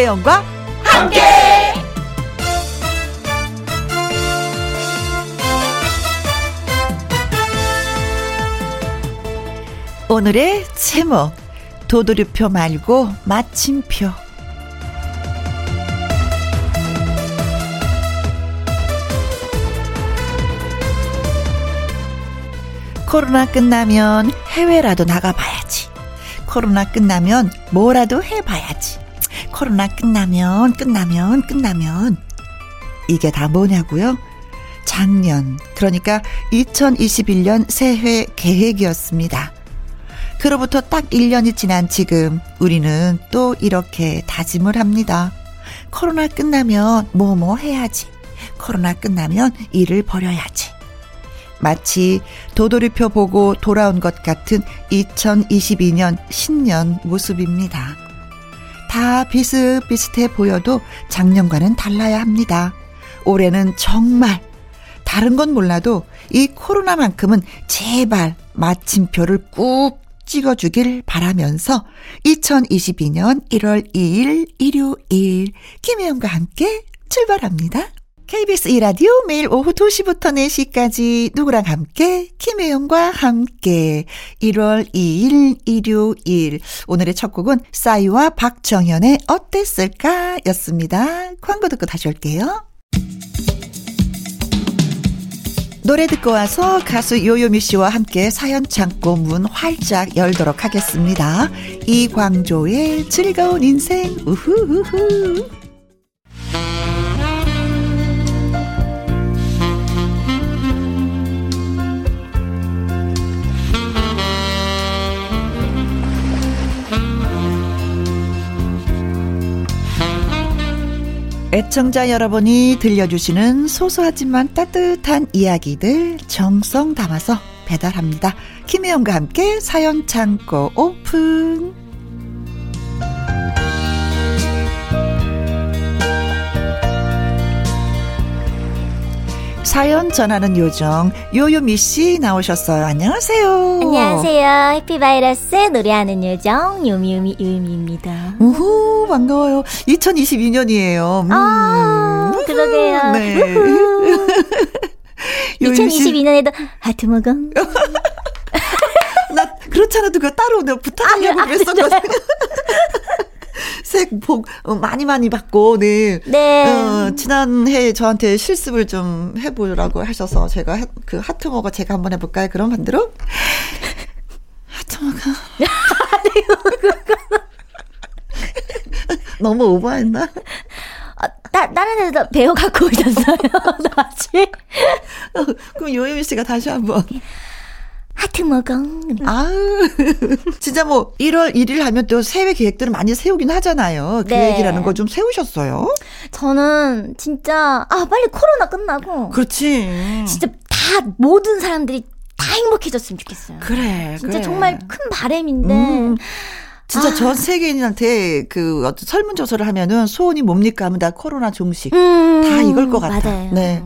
김혜영과 함께. 오늘의 제목 도돌이표 말고 마침표 코로나 끝나면 해외라도 나가봐야지. 코로나 끝나면 뭐라도 해봐야지. 코로나 끝나면, 끝나면, 끝나면. 이게 다 뭐냐고요? 작년, 그러니까 2021년 새해 계획이었습니다. 그로부터 딱 1년이 지난 지금 우리는 또 이렇게 다짐을 합니다. 코로나 끝나면 뭐뭐 뭐 해야지. 코로나 끝나면 일을 벌여야지. 마치 도돌이표 보고 돌아온 것 같은 2022년 신년 모습입니다. 다 비슷비슷해 보여도 작년과는 달라야 합니다. 올해는 정말 다른 건 몰라도 이 코로나만큼은 제발 마침표를 꾹 찍어주길 바라면서 2022년 1월 2일 일요일 김혜영과 함께 출발합니다. KBS 이라디오 매일 오후 2시부터 4시까지 누구랑 함께 김혜영과 함께 1월 2일 일요일 오늘의 첫 곡은 싸이와 박정현의 어땠을까 였습니다. 광고 듣고 다시 올게요. 노래 듣고 와서 가수 요요미 씨와 함께 사연 창고 문 활짝 열도록 하겠습니다. 이광조의 즐거운 인생 우후후후 애청자 여러분이 들려주시는 소소하지만 따뜻한 이야기들 정성 담아서 배달합니다. 김혜영과 함께 사연 창고 오픈. 사연 전하는 요정 요요미 씨 나오셨어요. 안녕하세요. 안녕하세요. 해피바이러스 노래하는 요정 요미요미 요미입니다. 우후 반가워요. 2022년이에요. 음. 아 그러게요. 네. 2022년에도 하트 먹엉. 나 그렇잖아. 누가 따로 내가 부탁하려고 아, 그랬었거든. 새해 복 어, 많이 많이 받고, 네. 네. 어, 지난해 저한테 실습을 좀 해보라고 하셔서 제가 해, 그 하트머거 제가 한번 해볼까요? 그럼 반대로? 하트머거. 너무 오버했나? 아, 따, 다른 데서 배워갖고 오셨어요, 나 아직? 어, 그럼 요예미 씨가 다시 한번. 하트 먹어. 아우. 진짜 뭐 1월 1일 하면 또 새해 계획들을 많이 세우긴 하잖아요. 네. 계획이라는 거 좀 세우셨어요? 저는 진짜 아 빨리 코로나 끝나고 그렇지. 진짜 다 모든 사람들이 다 행복해졌으면 좋겠어요. 그래. 진짜 그래. 정말 큰 바램인데 음. 진짜 아. 전 세계인한테 그 어떤 설문조사를 하면은 소원이 뭡니까 하면 다 코로나 종식. 음. 다 이걸 것 같아. 맞아요. 네.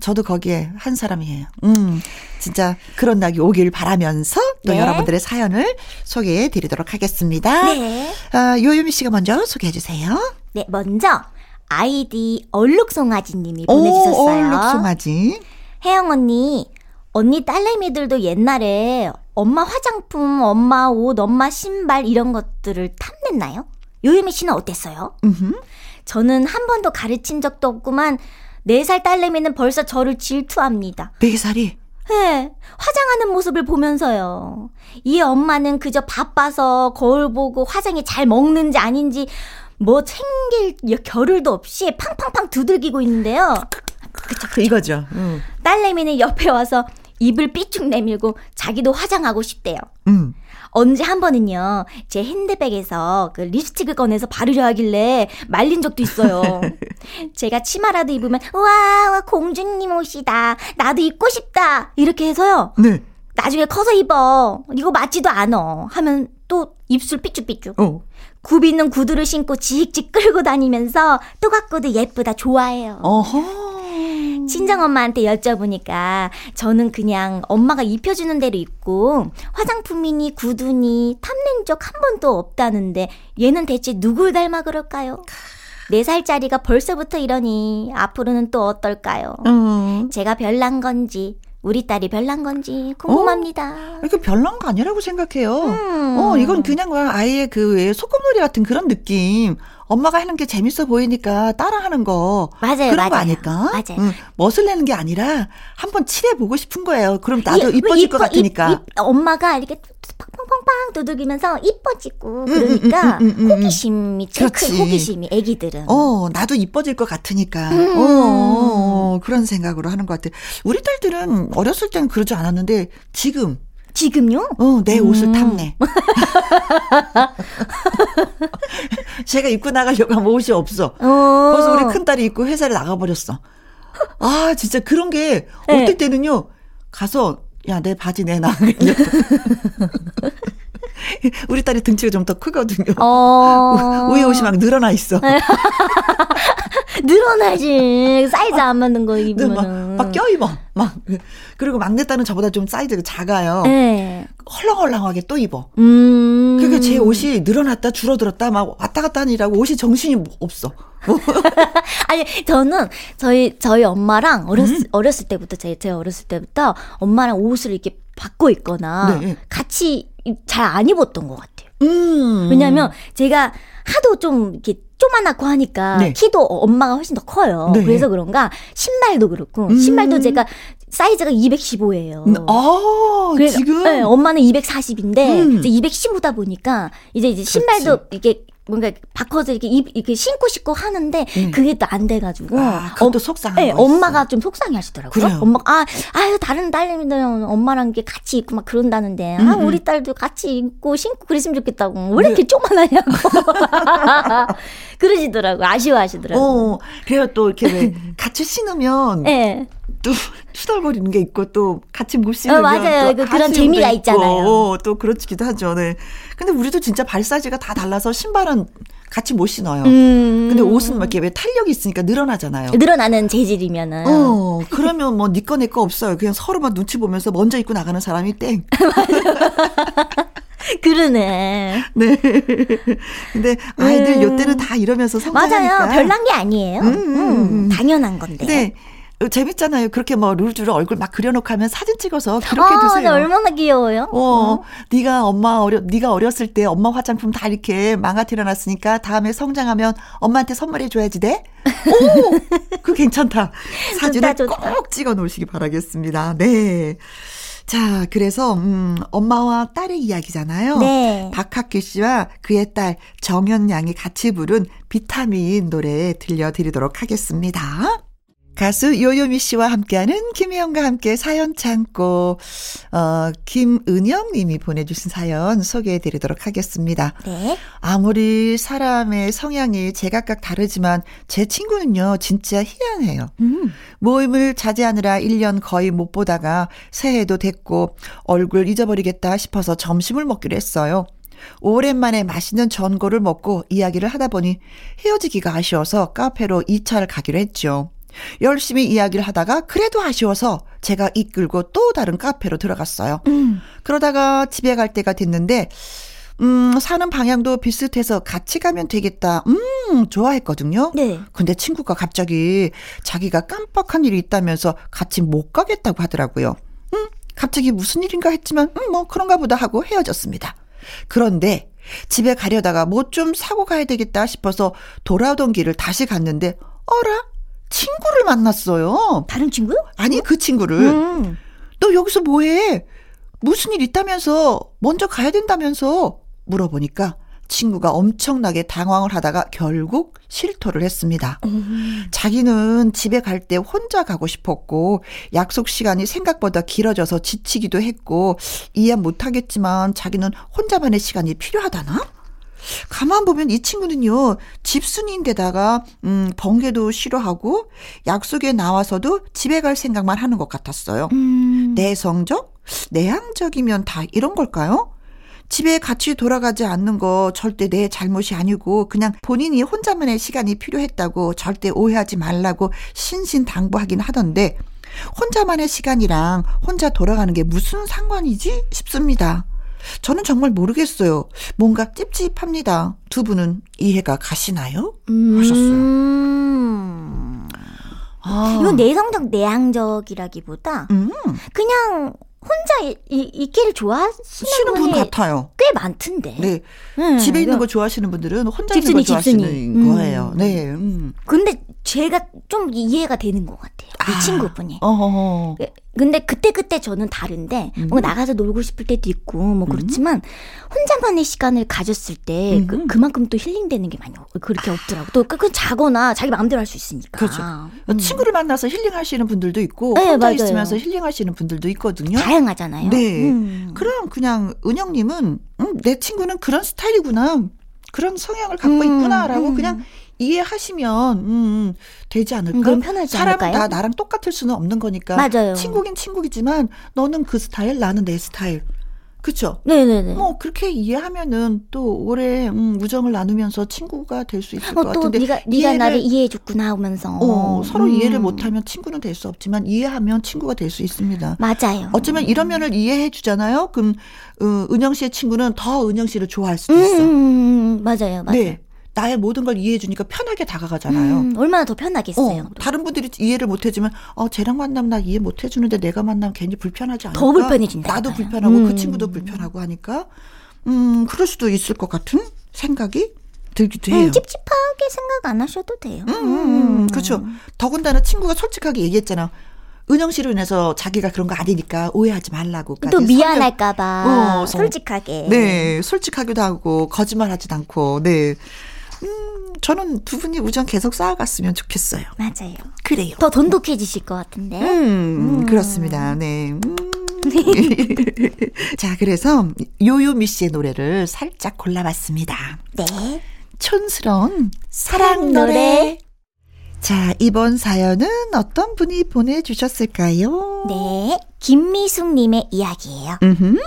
저도 거기에 한 사람이에요. 음, 진짜 그런 날이 오길 바라면서 또 네. 여러분들의 사연을 소개해 드리도록 하겠습니다. 네. 아, 요유미 씨가 먼저 소개해 주세요. 네, 먼저 아이디 얼룩송아지님이 보내주셨어요. 얼룩송아지. 혜영 언니, 언니 딸내미들도 옛날에 엄마 화장품, 엄마 옷, 엄마 신발 이런 것들을 탐냈나요? 요유미 씨는 어땠어요? 음흠. 저는 한 번도 가르친 적도 없구만 4살 딸내미는 벌써 저를 질투합니다. 4살이? 네, 화장하는 모습을 보면서요. 이 엄마는 그저 바빠서 거울 보고 화장이 잘 먹는지 아닌지 뭐 챙길 겨를도 없이 팡팡팡 두들기고 있는데요. 그쵸, 그쵸. 이거죠. 음. 딸내미는 옆에 와서 입을 삐쭉 내밀고 자기도 화장하고 싶대요. 음. 언제 한 번은요, 제 핸드백에서 그 립스틱을 꺼내서 바르려 하길래 말린 적도 있어요. 제가 치마라도 입으면, 와, 와, 공주님 옷이다. 나도 입고 싶다. 이렇게 해서요. 네. 나중에 커서 입어. 이거 맞지도 않어. 하면 또 입술 삐쭉삐쭉. 어. 굽 있는 구두를 신고 지익지 끌고 다니면서 또각구도 예쁘다 좋아해요. 어허. 친정 엄마한테 여쭤보니까 저는 그냥 엄마가 입혀주는 대로 입고 화장품이니 구두니 탐낸 적 한 번도 없다는데 얘는 대체 누굴 닮아 그럴까요? 4살짜리가 벌써부터 이러니 앞으로는 또 어떨까요? 음. 제가 별난 건지 우리 딸이 별난 건지 궁금합니다. 어? 이거 별난 거 아니라고 생각해요. 음. 어, 이건 그냥 아이의 그 소꿉놀이 같은 그런 느낌. 엄마가 하는 게 재밌어 보이니까 따라 하는 거. 맞아요, 그런 맞아요. 거 아닐까? 맞아요. 응, 멋을 내는 게 아니라 한번 칠해보고 싶은 거예요. 그럼 나도 이- 이뻐질 이뻐- 것 같으니까. 이- 이- 엄마가 이렇게 팡팡팡팡 두들기면서 이뻐지고 음, 그러니까 음, 음, 음, 음. 호기심이 제일 큰. 호기심이 애기들은. 어, 나도 이뻐질 것 같으니까. 음. 어, 어, 어, 그런 생각으로 하는 것 같아. 우리 딸들은 어렸을 때는 그러지 않았는데 지금 지금요? 어, 내 옷을 음. 탐내. 제가 입고 나가려고 하면 옷이 없어. 어. 벌써 우리 큰딸이 입고 회사를 나가버렸어. 아, 진짜 그런 게 네. 어떨 때는요, 가서, 야, 내 바지 내놔. 우리 딸이 등치가 좀 더 크거든요. 어. 위에 옷이 막 늘어나 있어. 늘어나지. 사이즈 안 맞는 거 근데 막, 입으면은. 막 껴입어. 막. 그리고 막내딸은 저보다 좀 사이즈가 작아요. 네. 헐렁헐렁하게 또 입어. 음. 그러니까 제 옷이 늘어났다 줄어들었다 막 왔다 갔다 하느라고 옷이 정신이 없어. 아니 저는 저희 저희 엄마랑 어렸 음. 어렸을 때부터 제 제가 어렸을 때부터 엄마랑 옷을 이렇게 바꿔 입거나 네. 같이 잘 안 입었던 것 같아요. 음. 왜냐하면 제가 하도 좀 이렇게 조만하고 하니까 네. 키도 엄마가 훨씬 더 커요. 네. 그래서 그런가 신발도 그렇고 음. 신발도 제가 사이즈가 215예요. 음, 아, 그래서 지금. 네, 엄마는 240인데 음. 이제 215다 보니까 이제 이제 신발도 이렇게 뭔가 바꿔서 이렇게 입 이렇게 신고 신고 하는데 음. 그게 또 안 돼가지고 아, 그것도 속상한 네. 엄마가 좀 속상해 하시더라고요. 그래요. 엄마가 아 아유 다른 딸내미들 엄마랑 이렇게 같이 입고 막 그런다는데 아 음, 음. 우리 딸도 같이 입고 신고 그랬으면 좋겠다고 왜 이렇게 쪼만하냐고 그러시더라고 요 아쉬워하시더라고. 요 어, 그래요. 또 이렇게 왜 같이 신으면 네. 또 투덜거리는 게 있고 또 같이 못 신으면 어, 맞아요. 또 그- 그런 재미가 있고, 있잖아요. 어, 또 그렇기도 하죠. 네. 근데 우리도 진짜 발 사이즈가 다 달라서 신발은 같이 못 신어요. 음. 근데 옷은 막 이렇게 왜 탄력이 있으니까 늘어나잖아요. 늘어나는 재질이면은 어, 그러면 뭐니거내거 없어요. 그냥 서로만 눈치 보면서 먼저 입고 나가는 사람이 땡. 그러네. 네. 근데 아이들 음. 요때는 다 이러면서 성장하니까. 맞아요. 별난 게 아니에요. 음, 음, 음, 음. 당연한 건데. 어, 재밌잖아요. 그렇게 뭐 룰주를 얼굴 막 그려놓고 하면 사진 찍어서 그렇게 아, 두세요. 네, 얼마나 귀여워요. 어, 네가 엄마 어려, 네가 어렸을 때 엄마 화장품 다 이렇게 망가뜨려 놨으니까 다음에 성장하면 엄마한테 선물해 줘야지 돼. 오, 그 괜찮다. 사진을 좋다, 좋다. 꼭 찍어 놓으시기 바라겠습니다. 네. 자, 그래서 음, 엄마와 딸의 이야기잖아요. 네. 박학규 씨와 그의 딸 정연 양이 같이 부른 비타민 노래 들려드리도록 하겠습니다. 가수 요요미 씨와 함께하는 김혜영과 함께 사연 창고, 어, 김은영 님이 보내주신 사연 소개해 드리도록 하겠습니다. 네. 아무리 사람의 성향이 제각각 다르지만 제 친구는요, 진짜 희한해요. 음. 모임을 자제하느라 1년 거의 못 보다가 새해도 됐고 얼굴 잊어버리겠다 싶어서 점심을 먹기로 했어요. 오랜만에 맛있는 전골을 먹고 이야기를 하다 보니 헤어지기가 아쉬워서 카페로 2차를 가기로 했죠. 열심히 이야기를 하다가 그래도 아쉬워서 제가 이끌고 또 다른 카페로 들어갔어요. 음. 그러다가 집에 갈 때가 됐는데, 음, 사는 방향도 비슷해서 같이 가면 되겠다. 음, 좋아했거든요. 네. 근데 친구가 갑자기 자기가 깜빡한 일이 있다면서 같이 못 가겠다고 하더라고요. 음, 갑자기 무슨 일인가 했지만, 음, 뭐 그런가 보다 하고 헤어졌습니다. 그런데 집에 가려다가 뭐 좀 사고 가야 되겠다 싶어서 돌아오던 길을 다시 갔는데, 어라? 친구를 만났어요. 다른 친구요? 아니, 그 친구를. 음. 너 여기서 뭐 해? 무슨 일 있다면서? 먼저 가야 된다면서? 물어보니까 친구가 엄청나게 당황을 하다가 결국 실토를 했습니다. 음. 자기는 집에 갈 때 혼자 가고 싶었고 약속 시간이 생각보다 길어져서 지치기도 했고 이해 못하겠지만 자기는 혼자만의 시간이 필요하다나? 가만 보면 이 친구는요, 집순이인데다가, 음, 번개도 싫어하고, 약속에 나와서도 집에 갈 생각만 하는 것 같았어요. 음. 내성적? 내향적이면 다 이런 걸까요? 집에 같이 돌아가지 않는 거 절대 내 잘못이 아니고 그냥 본인이 혼자만의 시간이 필요했다고 절대 오해하지 말라고 신신당부하긴 하던데 혼자만의 시간이랑 혼자 돌아가는 게 무슨 상관이지 싶습니다. 저는 정말 모르겠어요. 뭔가 찝찝합니다. 두 분은 이해가 가시나요? 음. 하셨어요. 아. 이건 내성적 내향적이라기보다 음, 그냥 혼자 이, 이, 있기를 좋아하시는 분 같아요. 꽤 많던데. 네. 음, 집에 있는 거 좋아하시는 분들은 혼자 있는 거 집순이, 좋아하시는 집순이. 음. 거예요. 네. 음. 근데 제가 좀 이해가 되는 것 같아요. 이 아. 친구분이. 어허허. 예, 근데 그때 그때 저는 다른데 음. 뭔가 나가서 놀고 싶을 때도 있고 뭐 그렇지만 혼자만의 시간을 가졌을 때 그, 음. 그만큼 또 힐링되는 게 많이 없- 그렇게 없더라고. 또 그, 그 자거나 자기 마음대로 할 수 있으니까. 그렇죠. 음. 친구를 만나서 힐링하시는 분들도 있고 네, 혼자 맞아요. 있으면서 힐링하시는 분들도 있거든요. 다양하잖아요. 네. 음. 그럼 그냥 은영님은 음, 내 친구는 그런 스타일이구나. 그런 성향을 갖고 음, 있구나라고 음. 그냥 이해하시면 음, 음, 되지 않을까? 음, 그럼 편하지 사람은 않을까요? 다 나랑 똑같을 수는 없는 거니까. 맞아요. 친구긴 친구이지만 너는 그 스타일, 나는 내 스타일. 그쵸? 네네네. 뭐 그렇게 이해하면은 또 오래 음, 우정을 나누면서 친구가 될 수 있을 것 어, 또 같은데 네가 네가 나를 이해해줬구나 하면서 어, 서로 음. 이해를 못하면 친구는 될 수 없지만 이해하면 친구가 될 수 있습니다. 맞아요. 어쩌면 이런 면을 이해해 주잖아요. 그럼 어, 은영 씨의 친구는 더 은영 씨를 좋아할 수도 음, 있어. 음, 음, 맞아요, 맞아요. 네. 나의 모든 걸 이해해 주니까 편하게 다가가잖아요. 음, 얼마나 더 편하겠어요. 어, 다른 분들이 이해를 못 해주면 어 쟤랑 만나면 나 이해 못 해주는데 내가 만나면 괜히 불편하지 않을까? 더 불편해진다, 나도. 불편하고 그 음. 친구도 불편하고 하니까 음 그럴 수도 있을 것 같은 생각이 들기도 해요. 음, 찝찝하게 생각 안 하셔도 돼요. 음, 음, 그렇죠. 더군다나 친구가 솔직하게 얘기했잖아. 은영 씨로 인해서 자기가 그런 거 아니니까 오해하지 말라고까지. 또 설명- 미안할까봐 어, 솔직하게. 네, 솔직하기도 하고 거짓말하지도 않고. 네. 음, 저는 두 분이 우정 계속 쌓아갔으면 좋겠어요. 맞아요. 그래요. 더 돈독해지실 것 같은데. 음, 그렇습니다. 네. 음. 자, 그래서 요요미 씨의 노래를 살짝 골라봤습니다. 네. 촌스러운 사랑 노래. 자, 이번 사연은 어떤 분이 보내주셨을까요? 네. 김미숙님의 이야기예요. 음흠.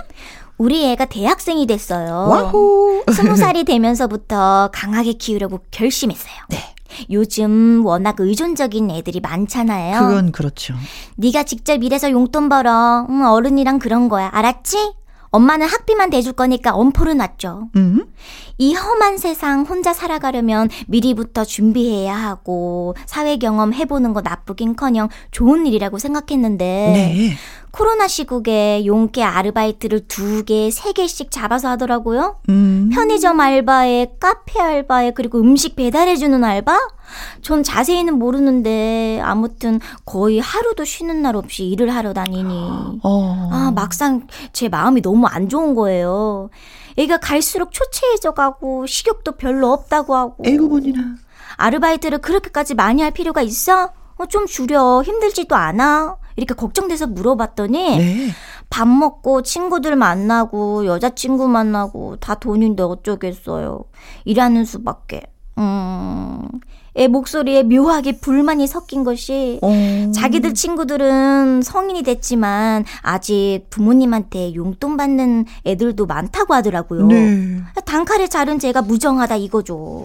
우리 애가 대학생이 됐어요. 와호. 스무 살이 되면서부터 강하게 키우려고 결심했어요. 네. 요즘 워낙 의존적인 애들이 많잖아요. 그건 그렇죠. 네가 직접 일해서 용돈 벌어. 응, 어른이랑 그런 거야. 알았지? 엄마는 학비만 대줄 거니까 엄포를 놨죠. 음. 이 험한 세상 혼자 살아가려면 미리부터 준비해야 하고 사회 경험 해보는 거 나쁘긴커녕 좋은 일이라고 생각했는데 네. 코로나 시국에 용케 아르바이트를 두 개, 세 개씩 잡아서 하더라고요. 음. 편의점 알바에 카페 알바에 그리고 음식 배달해주는 알바? 전 자세히는 모르는데 아무튼 거의 하루도 쉬는 날 없이 일을 하러 다니니 어. 아 막상 제 마음이 너무 안 좋은 거예요. 애가 갈수록 초췌해져 가고 식욕도 별로 없다고 하고 애구머니나. 아르바이트를 그렇게까지 많이 할 필요가 있어? 어, 좀 줄여 힘들지도 않아? 이렇게 걱정돼서 물어봤더니 네. 밥 먹고 친구들 만나고 여자친구 만나고 다 돈인데 어쩌겠어요. 일하는 수밖에. 음. 애 목소리에 묘하게 불만이 섞인 것이 어. 자기들 친구들은 성인이 됐지만 아직 부모님한테 용돈 받는 애들도 많다고 하더라고요. 네. 단칼에 자른 제가 무정하다 이거죠.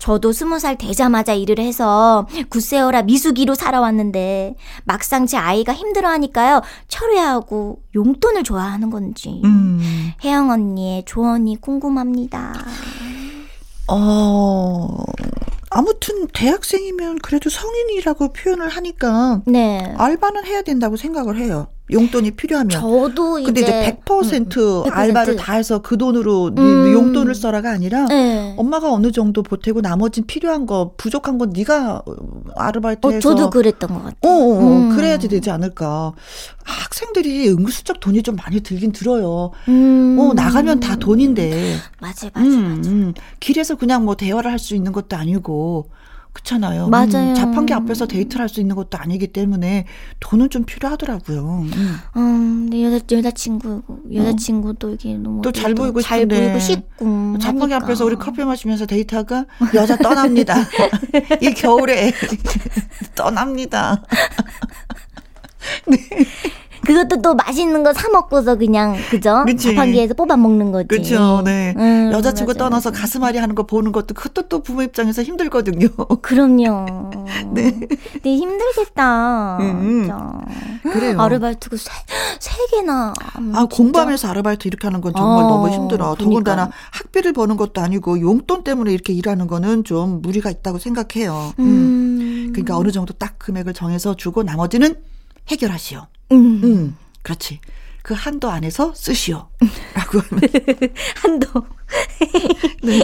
저도 스무 살 되자마자 일을 해서 굳세어라 미숙이로 살아왔는데 막상 제 아이가 힘들어하니까요 철회하고 용돈을 좋아하는 건지 음. 혜영 언니의 조언이 궁금합니다. 어. 아무튼 대학생이면 그래도 성인이라고 표현을 하니까 네. 알바는 해야 된다고 생각을 해요. 용돈이 필요하면. 저도 이제 근데 이제 100% 100%. 알바를 다 해서 그 돈으로 네 음. 용돈을 써라가 아니라 네. 엄마가 어느 정도 보태고 나머진 필요한 거 부족한 건 네가 아르바이트해서 어, 저도 그랬던 것 같아요. 어, 어, 어, 음. 그래야지 되지 않을까. 학생들이 은근슬쩍 돈이 좀 많이 들긴 들어요. 음. 어, 나가면 다 돈인데. 맞아요, 맞아요, 음, 맞아요. 음. 길에서 그냥 뭐 대화를 할 수 있는 것도 아니고. 그렇잖아요. 맞아요. 음, 자판기 앞에서 데이트를 할 수 있는 것도 아니기 때문에 돈은 좀 필요하더라고요. 음. 음, 근데 여자 여자친구 여자친구도 이게 너무 또 잘 보이고 잘. 보이고 싶고 자판기 하니까. 앞에서 우리 커피 마시면서 데이트하자 여자 떠납니다. 이 겨울에 떠납니다. 그것도 또 맛있는 거 사 먹고서 그냥 그죠? 그치. 자판기에서 뽑아 먹는 거지. 그렇죠. 네. 음, 여자친구 맞아요. 떠나서 가슴앓이 하는 거 보는 것도 그것도 또 부모 입장에서 힘들거든요. 그럼요. 네. 근데 힘들겠다. 음. 진짜. 그래요. 아르바이트가 세, 세 개나. 음, 아, 진짜. 공부하면서 아르바이트 이렇게 하는 건 정말 어, 너무 힘들어. 그러니까. 더군다나 학비를 버는 것도 아니고 용돈 때문에 이렇게 일하는 거는 좀 무리가 있다고 생각해요. 음. 음. 그러니까 어느 정도 딱 금액을 정해서 주고 나머지는 해결하시오. 음. 음, 그렇지. 그 한도 안에서 쓰시오. 라고 하면. 한도. 네.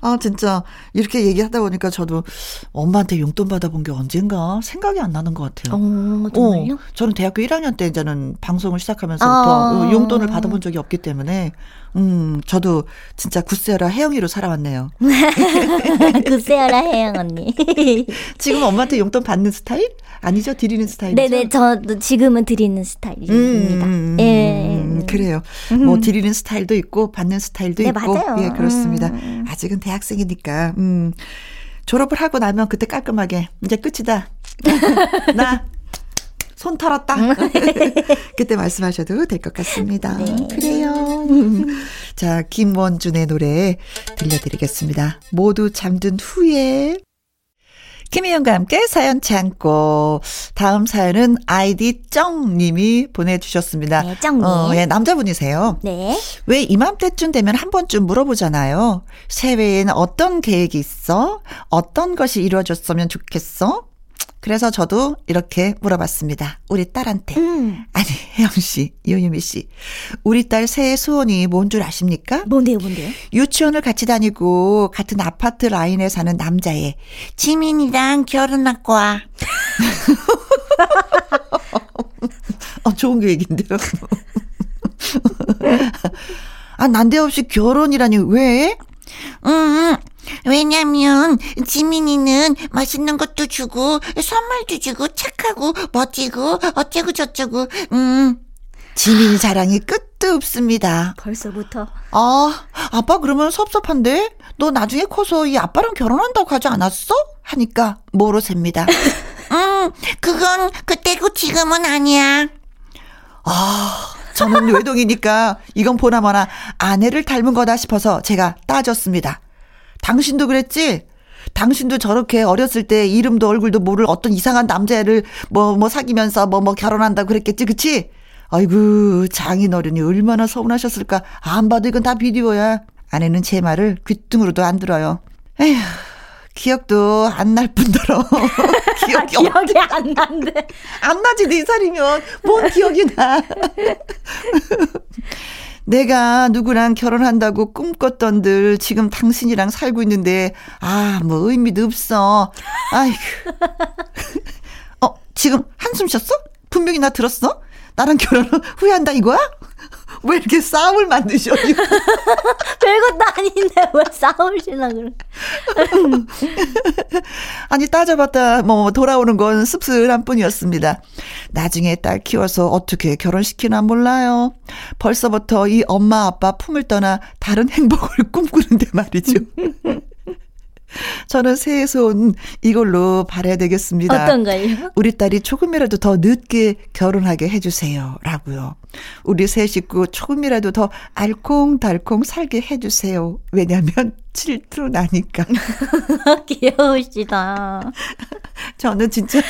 아, 진짜, 이렇게 얘기하다 보니까 저도 엄마한테 용돈 받아본 게 언젠가 생각이 안 나는 것 같아요. 어, 정말요? 어, 저는 대학교 1학년 때 이제는 방송을 시작하면서부터 아. 어, 용돈을 받아본 적이 없기 때문에, 음, 저도 진짜 굳세어라 혜영이로 살아왔네요. 글쎄요라 혜영 언니. 지금 엄마한테 용돈 받는 스타일? 아니죠? 드리는 스타일이죠? 네네, 저도 지금은 드리는 스타일입니다. 음, 음, 예. 음, 그래요. 뭐 드리는 스타일도 있고 받는 스타일도 네, 있고 맞아요. 예 그렇습니다. 음. 아직은 대학생이니까 음, 졸업을 하고 나면 그때 깔끔하게 이제 끝이다. 나 손 털었다. 그때 말씀하셔도 될 것 같습니다. 네. 그래요. 음. 자, 김원준의 노래 들려드리겠습니다. 모두 잠든 후에. 김희영과 함께 사연 참고 다음 사연은 아이디 쩡님이 보내주셨습니다. 네, 쩡님. 어, 예, 남자분이세요. 네. 왜 이맘때쯤 되면 한 번쯤 물어보잖아요. 새해에는 어떤 계획이 있어? 어떤 것이 이루어졌으면 좋겠어? 그래서 저도 이렇게 물어봤습니다. 우리 딸한테. 음. 아니, 혜영 씨, 요유미 씨. 우리 딸 새해 소원이 뭔 줄 아십니까? 뭔데요, 뭔데요? 유치원을 같이 다니고 같은 아파트 라인에 사는 남자애 지민이랑 결혼할 거야. 어, 좋은 계획인데요. 아, 난데없이 결혼이라니 왜? 음, 왜냐면 지민이는 맛있는 것도 주고 선물도 주고 착하고 멋지고 어쩌고 저쩌고 음. 지민이 자랑이 끝도 없습니다. 벌써부터. 아, 아빠 그러면 섭섭한데? 너 나중에 커서 이 아빠랑 결혼한다고 하지 않았어? 하니까 뭐로 셉니다. 음, 그건 그때고 지금은 아니야. 아, 저는 외동이니까 이건 보나마나 아내를 닮은 거다 싶어서 제가 따졌습니다. 당신도 그랬지? 당신도 저렇게 어렸을 때 이름도 얼굴도 모를 어떤 이상한 남자애를 뭐, 뭐 사귀면서 뭐, 뭐 결혼한다고 그랬겠지, 그치? 아이고, 장인 어른이 얼마나 서운하셨을까. 안 봐도 이건 다 비디오야. 아내는 제 말을 귀등으로도 안 들어요. 에휴, 기억도 안 날 뿐더러. 기억이 없- 기억이 안 난대. 안 나지, 네 살이면. 뭔 기억이 나. 내가 누구랑 결혼한다고 꿈꿨던들 지금 당신이랑 살고 있는데, 아, 뭐 의미도 없어. 아이고. 어, 지금 한숨 쉬었어? 분명히 나 들었어? 나랑 결혼 후회한다 이거야? 왜 이렇게 싸움을 만드셔? 별것도 아닌데 왜 싸우시나 그래. 아니 따져봤다 뭐 돌아오는 건 씁쓸한 뿐이었습니다. 나중에 딸 키워서 어떻게 결혼시키나 몰라요. 벌써부터 이 엄마 아빠 품을 떠나 다른 행복을 꿈꾸는데 말이죠. 저는 새해 소원 이걸로 바라야 되겠습니다. 어떤 걸요? 우리 딸이 조금이라도 더 늦게 결혼하게 해주세요. 라고요. 우리 세 식구 조금이라도 더 알콩달콩 살게 해주세요. 왜냐면 질투 나니까. 귀여우시다. 저는 진짜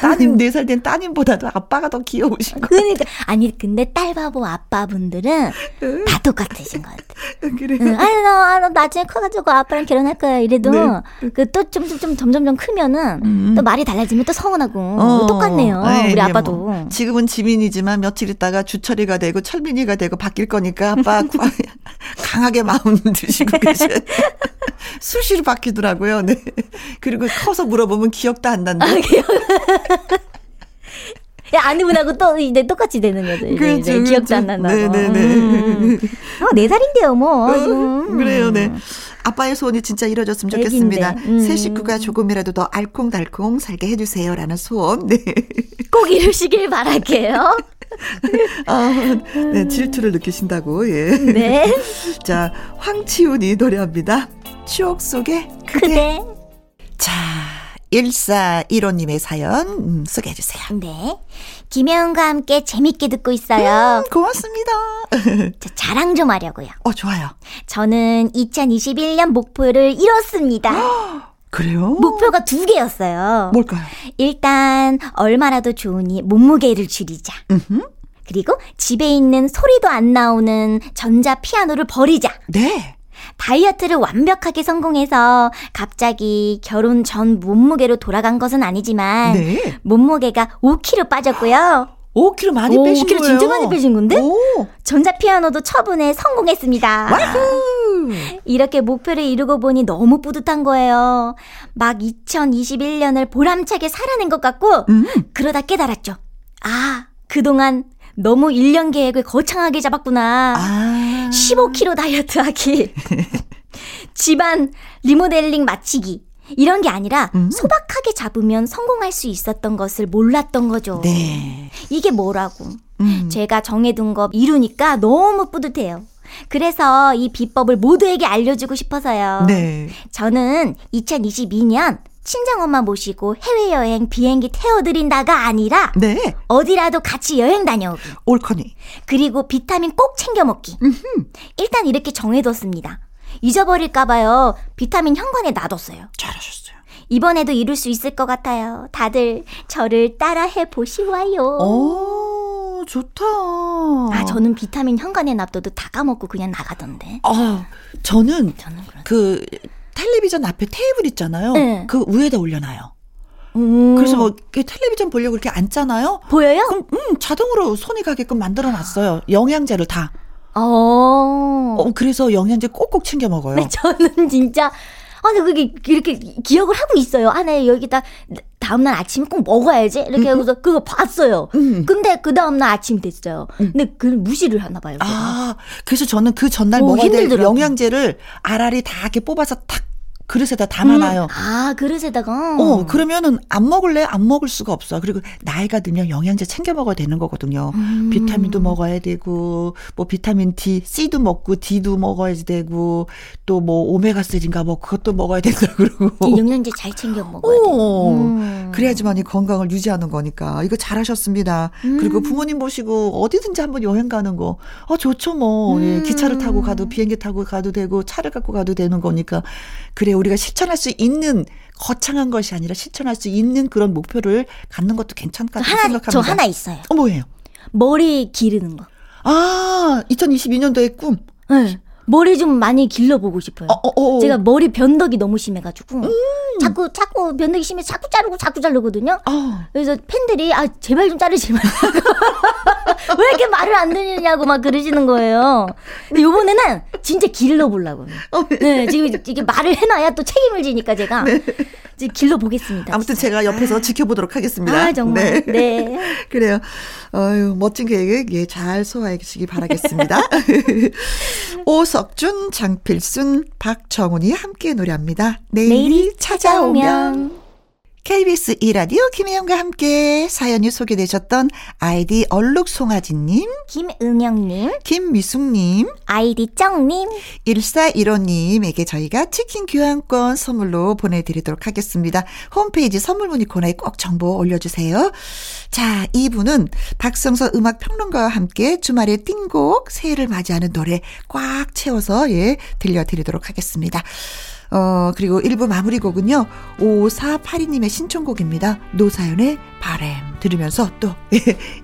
따님 4살 된 따님보다도 아빠가 더 귀여우신 거 그러니까 아니 근데 딸 바보 아빠분들은 다 똑같으신 것 같아. 그래요. 응, 아니 나, 아, 나 나중에 커가지고 아빠랑 결혼할 거야 이래도 네. 그또좀좀 점점점 크면은 음. 또 말이 달라지면 또 서운하고 어. 똑같네요 네, 우리 이게 아빠도. 뭐 지금은 지민이지만 며칠 있다가 주철이가 되고 철민이가 되고 바뀔 거니까 아빠 과- 강하게 마음 드시고 계셔요. 수시로 바뀌더라고요. 네. 그리고 커서 물어보면 기억도 안 난다. 야, 아내분하고 또 이제 똑같이 되는 거죠. 이제, 그렇죠, 이제 기억도 그렇죠. 안 난다고. 네네네. 음. 어, 네 살인데요, 뭐. 음. 그래요, 네. 아빠의 소원이 진짜 이루어졌으면 좋겠습니다. 음. 새 식구가 조금이라도 더 알콩달콩 살게 해주세요라는 소원. 네. 꼭 이루시길 바랄게요. 아, 네, 질투를 느끼신다고, 예. 네. 자, 황치훈이 노래합니다. 추억 속에 그대. 그대. 자, 1415님의 사연 음, 소개해 주세요. 네. 김혜영과 함께 재밌게 듣고 있어요. 음, 고맙습니다. 자, 자랑 좀 하려고요. 어, 좋아요. 저는 2021년 목표를 이뤘습니다. 그래요? 목표가 두 개였어요. 뭘까요? 일단 얼마라도 좋으니 몸무게를 줄이자. 음흠. 그리고 집에 있는 소리도 안 나오는 전자 피아노를 버리자. 네. 다이어트를 완벽하게 성공해서 갑자기 결혼 전 몸무게로 돌아간 것은 아니지만 네. 몸무게가 5kg 빠졌고요. 5kg 많이 오, 빼신 5kg 거예요. 진짜 많이 빼신 건데? 오. 전자 피아노도 처분에 성공했습니다. 와후. 이렇게 목표를 이루고 보니 너무 뿌듯한 거예요. 막 2021년을 보람차게 살아낸 것 같고 음. 그러다 깨달았죠. 아, 그동안 너무 1년 계획을 거창하게 잡았구나. 아. 15kg 다이어트 하기. 집안 리모델링 마치기. 이런 게 아니라 음. 소박하게 잡으면 성공할 수 있었던 것을 몰랐던 거죠. 네. 이게 뭐라고. 음. 제가 정해둔 거 이루니까 너무 뿌듯해요. 그래서 이 비법을 모두에게 알려주고 싶어서요. 네. 저는 2022년 친정엄마 모시고 해외여행 비행기 태워드린다가 아니라 네. 어디라도 같이 여행 다녀오기. 옳거니. 그리고 비타민 꼭 챙겨 먹기. 일단 이렇게 정해뒀습니다. 잊어버릴까봐요. 비타민 현관에 놔뒀어요. 잘하셨어요. 이번에도 이룰 수 있을 것 같아요. 다들 저를 따라해 보시와요. 오, 좋다. 아, 저는 비타민 현관에 놔둬도 다 까먹고 그냥 나가던데. 어, 저는 저는. 그 텔레비전 앞에 테이블 있잖아요. 네. 그 위에다 올려놔요. 음. 그래서 뭐 텔레비전 보려고 이렇게 앉잖아요. 보여요? 그럼 음, 자동으로 손이 가게끔 만들어 놨어요. 영양제를 다. 어. 어, 그래서 영양제 꼭꼭 챙겨 먹어요. 네, 저는 진짜 아, 근데 그게 이렇게 기억을 하고 있어요. 아, 네, 여기다 다음날 아침에 꼭 먹어야지. 이렇게 하고서 그거 봤어요. 음. 근데 그 다음날 아침 됐어요. 근데 그걸 무시를 하나 봐요. 제가. 아, 그래서 저는 그 전날 오, 먹어야 될 힘들더라고요. 영양제를 알알이 다 이렇게 뽑아서 탁 그릇에다 담아놔요. 음, 아, 그릇에다가. 어, 그러면은 안 먹을래? 안 먹을 수가 없어. 그리고 나이가 들면 영양제 챙겨 먹어야 되는 거거든요. 음. 비타민도 먹어야 되고, 뭐 비타민 D, C도 먹고, D도 먹어야 되고, 또 뭐 오메가3인가 뭐 그것도 먹어야 된다 그러고. 이 영양제 잘 챙겨 먹어야 돼요. 어, 음. 그래야지만 이 건강을 유지하는 거니까. 이거 잘하셨습니다. 그리고 부모님 모시고 어디든지 한번 여행 가는 거. 어, 좋죠, 뭐. 예, 음. 기차를 타고 가도 비행기 타고 가도 되고 차를 갖고 가도 되는 거니까. 그래, 우리가 실천할 수 있는 거창한 것이 아니라 실천할 수 있는 그런 목표를 갖는 것도 괜찮다 생각합니다. 저 하나 있어요. 어, 뭐예요? 머리 기르는 거. 아, 2022년도의 꿈. 네. 머리 좀 많이 길러보고 싶어요. 어, 어, 어. 제가 머리 변덕이 너무 심해가지고 자꾸 자꾸 변덕이 심해 서 자꾸 자르고 자꾸 자르거든요. 아, 그래서 팬들이 아 제발 좀 자르지 말라고 왜 이렇게 말을 안 듣느냐고 막 그러시는 거예요. 근데 요번에는 진짜 길러보려고요. 어, 네 지금 이게 말을 해놔야 또 책임을 지니까 제가 이제 길러보겠습니다. 아무튼 진짜. 제가 옆에서 지켜보도록 하겠습니다. 아 정말 네. 그래요. 어유 멋진 계획 예, 잘 소화해 주시기 바라겠습니다. 오석준, 장필순, 박정훈이 함께 노래합니다. 내일이, 내일이 찾아오면. 찾아오면 KBS 이라디오 김혜영과 함께 사연이 소개되셨던 아이디 얼룩송아지님, 김은영님 김미숙님, 아이디 쩡님 1415님에게 저희가 치킨 교환권 선물로 보내드리도록 하겠습니다. 홈페이지 선물 문의 코너에 꼭 정보 올려주세요. 자, 이분은 박성서 음악평론가와 함께 주말에 띵곡 새해를 맞이하는 노래 꽉 채워서 예, 들려드리도록 하겠습니다. 어, 그리고 1부 마무리 곡은요, 5482님의 신청곡입니다. 노사연의 바램 들으면서 또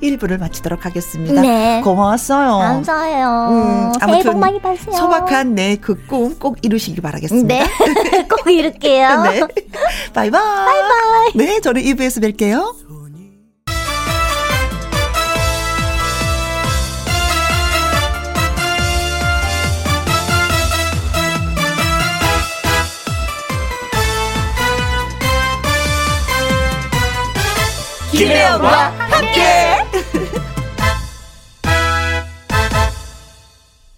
1부를 마치도록 하겠습니다. 네. 고마웠어요. 감사해요. 음, 새해 아무튼 복 많이 받으세요. 소박한 내 그 꿈 꼭 이루시기 바라겠습니다. 네. 꼭 이룰게요. 네. 바이바이. 바이바이. 네, 저는 2부에서 뵐게요. 김혜영과 함께.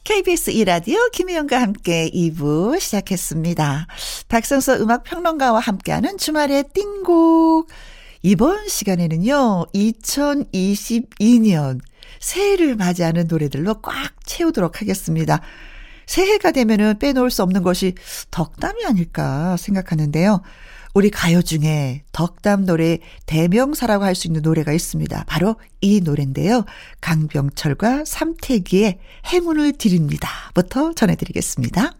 KBS 이라디오 김혜영과 함께 2부 시작했습니다. 박성서 음악평론가와 함께하는 주말의 띵곡. 이번 시간에는요, 2022년 새해를 맞이하는 노래들로 꽉 채우도록 하겠습니다. 새해가 되면은 빼놓을 수 없는 것이 덕담이 아닐까 생각하는데요. 우리 가요 중에 덕담 노래 대명사라고 할 수 있는 노래가 있습니다. 바로 이 노래인데요. 강병철과 삼태기의 행운을 드립니다. 부터 전해드리겠습니다.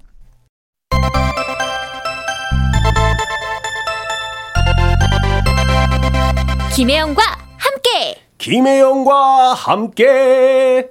김혜영과 함께 김혜영과 함께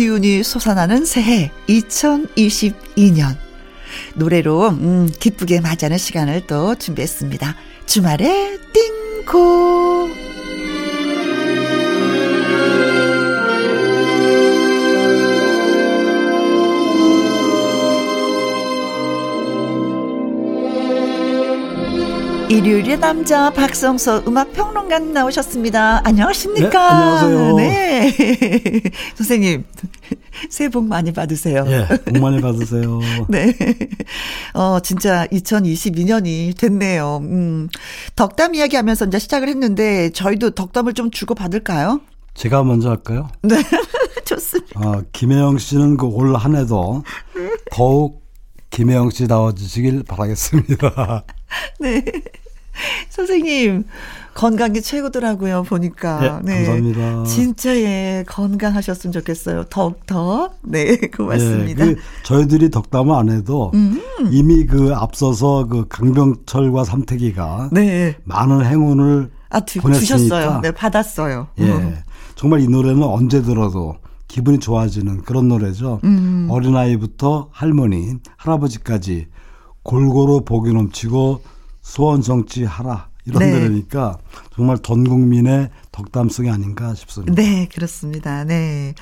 기운이 솟아나는 새해 2022년. 노래로 음, 기쁘게 맞이하는 시간을 또 준비했습니다. 주말에 띵고. 일요일의 남자 박성서 음악 평론가님 나오셨습니다. 안녕하십니까? 네, 안녕하세요. 네. 선생님 새해 복 많이 받으세요. 예, 복 많이 받으세요. 네. 어, 진짜 2022년이 됐네요. 음. 덕담 이야기 하면서 이제 시작을 했는데 저희도 덕담을 좀 주고 받을까요? 제가 먼저 할까요? 네. 좋습니다. 어, 김혜영 씨는 그 올 한 해도 더욱 김혜영 씨 다워주시길 바라겠습니다. 네. 선생님, 건강이 최고더라고요, 보니까. 네, 감사합니다. 진짜, 예, 건강하셨으면 좋겠어요. 더욱더. 네, 고맙습니다. 예, 그 저희들이 덕담을 안 해도 음. 이미 그 앞서서 그 강병철과 삼태기가 네. 많은 행운을 아, 두, 보냈으니까. 주셨어요. 네, 받았어요. 예. 음. 정말 이 노래는 언제 들어도 기분이 좋아지는 그런 노래죠. 음. 어린아이부터 할머니, 할아버지까지 골고루 복이 넘치고 소원 성취하라. 이런 네. 노래니까 정말 전 국민의 덕담성이 아닌가 싶습니다. 네, 그렇습니다. 네.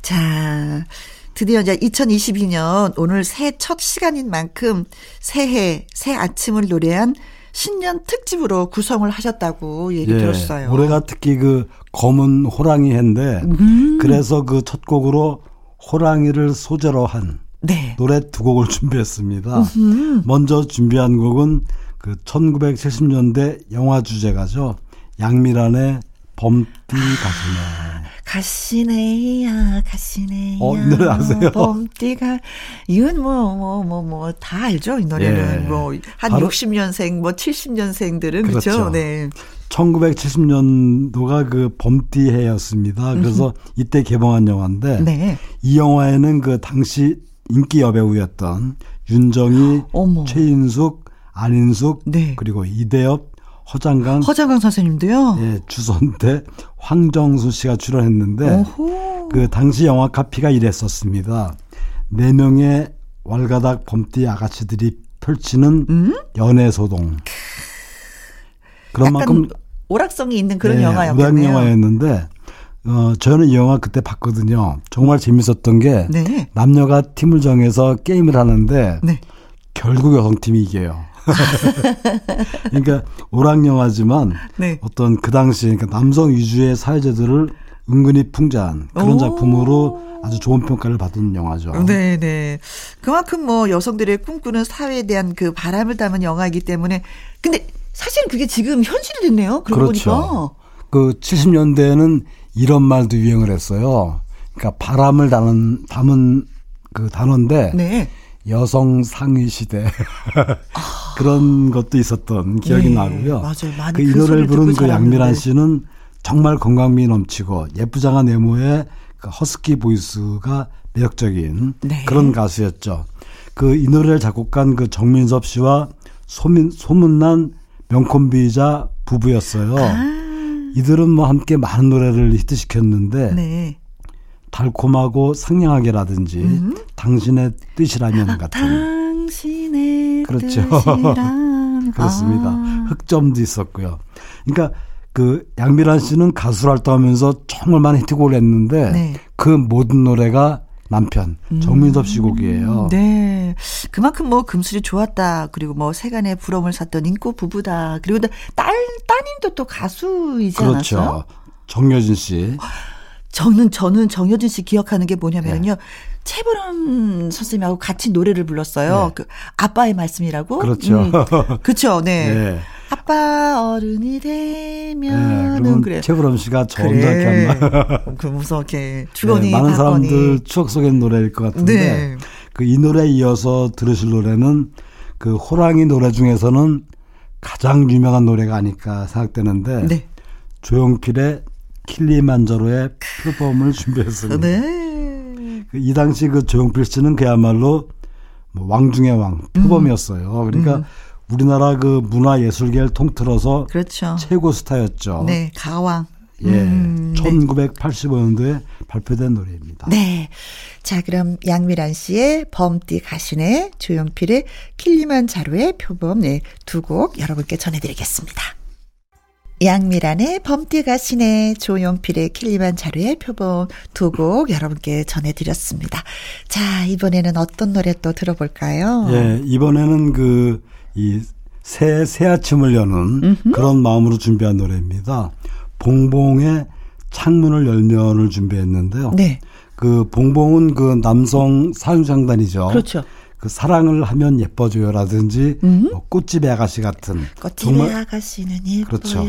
자, 드디어 이제 2022년 오늘 새해 첫 시간인 만큼 새해, 새 아침을 노래한 신년 특집으로 구성을 하셨다고 얘기 들었어요. 예, 올해가 특히 그 검은 호랑이 해인데 음. 그래서 그 첫 곡으로 호랑이를 소재로 한 네. 노래 두 곡을 준비했습니다. 먼저 준비한 곡은 그 1970년대 영화 주제가죠. 양미란의 범띠 가시네. 가시네야, 가시네야. 어, 이 노래 아세요? 봄띠가, 이건 뭐, 뭐, 뭐, 뭐, 다 알죠, 이 노래는. 예. 뭐, 한 바로- 60년생, 뭐, 70년생들은, 그렇죠? 그렇죠. 네. 1970년도가 그 범띠 해였습니다. 그래서 이때 개봉한 영화인데 네. 이 영화에는 그 당시 인기 여배우였던 윤정희, 어머. 최인숙, 안인숙, 네. 그리고 이대엽, 허장강, 허자강 선생님도요? 예, 주선태, 황정수 씨가 출연했는데 오호. 그 당시 영화 카피가 이랬었습니다. 네 명의 왈가닥 범띠 아가씨들이 펼치는 음? 연애 소동. 그런 만큼 오락성이 있는 그런 예, 영화였겠네요. 오락 영화였는데 어 저는 이 영화 그때 봤거든요. 정말 재밌었던 게 네. 남녀가 팀을 정해서 게임을 하는데 네. 결국 여성팀이 이겨요. 그러니까 오락 영화지만 네. 어떤 그 당시 그러니까 남성 위주의 사회제도를 은근히 풍자한 그런 오. 작품으로 아주 좋은 평가를 받은 영화죠. 네, 네. 그만큼 뭐 여성들의 꿈꾸는 사회에 대한 그 바람을 담은 영화이기 때문에 근데 사실은 그게 지금 현실이 됐네요. 그러고 그렇죠. 보니까. 그 70년대에는 이런 말도 유행을 했어요. 그러니까 바람을 담은 담은 그 단어인데 네. 여성 상위 시대 그런 것도 있었던 기억이 네, 나고요. 맞아요. 많이 그그이 노래를 부른 그 양미란. 씨는 정말 건강미 넘치고 예쁘장한 외모에 그 허스키 보이스가 매력적인 네. 그런 가수였죠. 그 이 노래를 작곡한 그 정민섭 씨와 소민, 소문난 명콤비자 부부였어요. 이들은 뭐 함께 많은 노래를 히트시켰는데 아. 네. 달콤하고 상냥하게라든지 음. 당신의 뜻이라면 아, 같은 당신의 그렇죠. 그렇습니다. 아. 흑점도 있었고요. 그러니까 그 양미란 씨는 가수 활동하면서 정말 많은 히트곡을 했는데 네. 그 모든 노래가 남편 정민섭 씨 곡이에요. 네. 그만큼 뭐 금술이 좋았다. 그리고 뭐 세간의 부러움을 샀던 인고 부부다. 그리고 딸, 따님도 또 가수이지 그렇죠. 않았어요? 정여진 씨. 저는, 저는 정여진 씨 기억하는 게 뭐냐면요. 최보람 선생님하고 같이 노래를 불렀어요. 네. 그 아빠의 말씀이라고. 그렇죠. 음. 그렇죠. 네. 네. 아빠 어른이 네. 되면은 그러면 그래. 최보람 씨가 한 말. 그 무섭게 주거니 네, 많은. 사람들 추억 속의 노래일 것 같은데 네. 그이 노래에 이어서 들으실 노래는 그 호랑이 노래 중에서는 가장 유명한 노래가 아닐까 생각되는데 네. 조용필의 킬리만자로의 표범을 준비했습니다. 네. 그이 당시 그 조용필 씨는 그야말로 뭐 왕 중의 왕 표범이었어요. 그러니까 우리나라 그 문화 예술계를 통틀어서 그렇죠. 최고 스타였죠. 네. 가왕. 예, 음, 네. 1985년도에 발표된 노래입니다. 네. 자, 그럼 양미란 씨의 범띠 가신의 조용필의 킬리만자로의 표범 네, 두 곡 여러분께 전해드리겠습니다. 양미란의 범띠 가신의 조용필의 킬리만자로의 표범 두곡 여러분께 전해드렸습니다. 자, 이번에는 어떤 노래 또 들어볼까요? 예, 이번에는 그, 이, 새, 새 아침을 여는 그런 마음으로 준비한 노래입니다. 봉봉의 창문을 열면을 준비했는데요. 네. 그 봉봉은 그 남성 사유장단이죠. 그렇죠. 그 사랑을 하면 예뻐져요라든지 뭐 꽃집의 아가씨 같은 꽃집의 아가씨는 예뻐요. 그렇죠.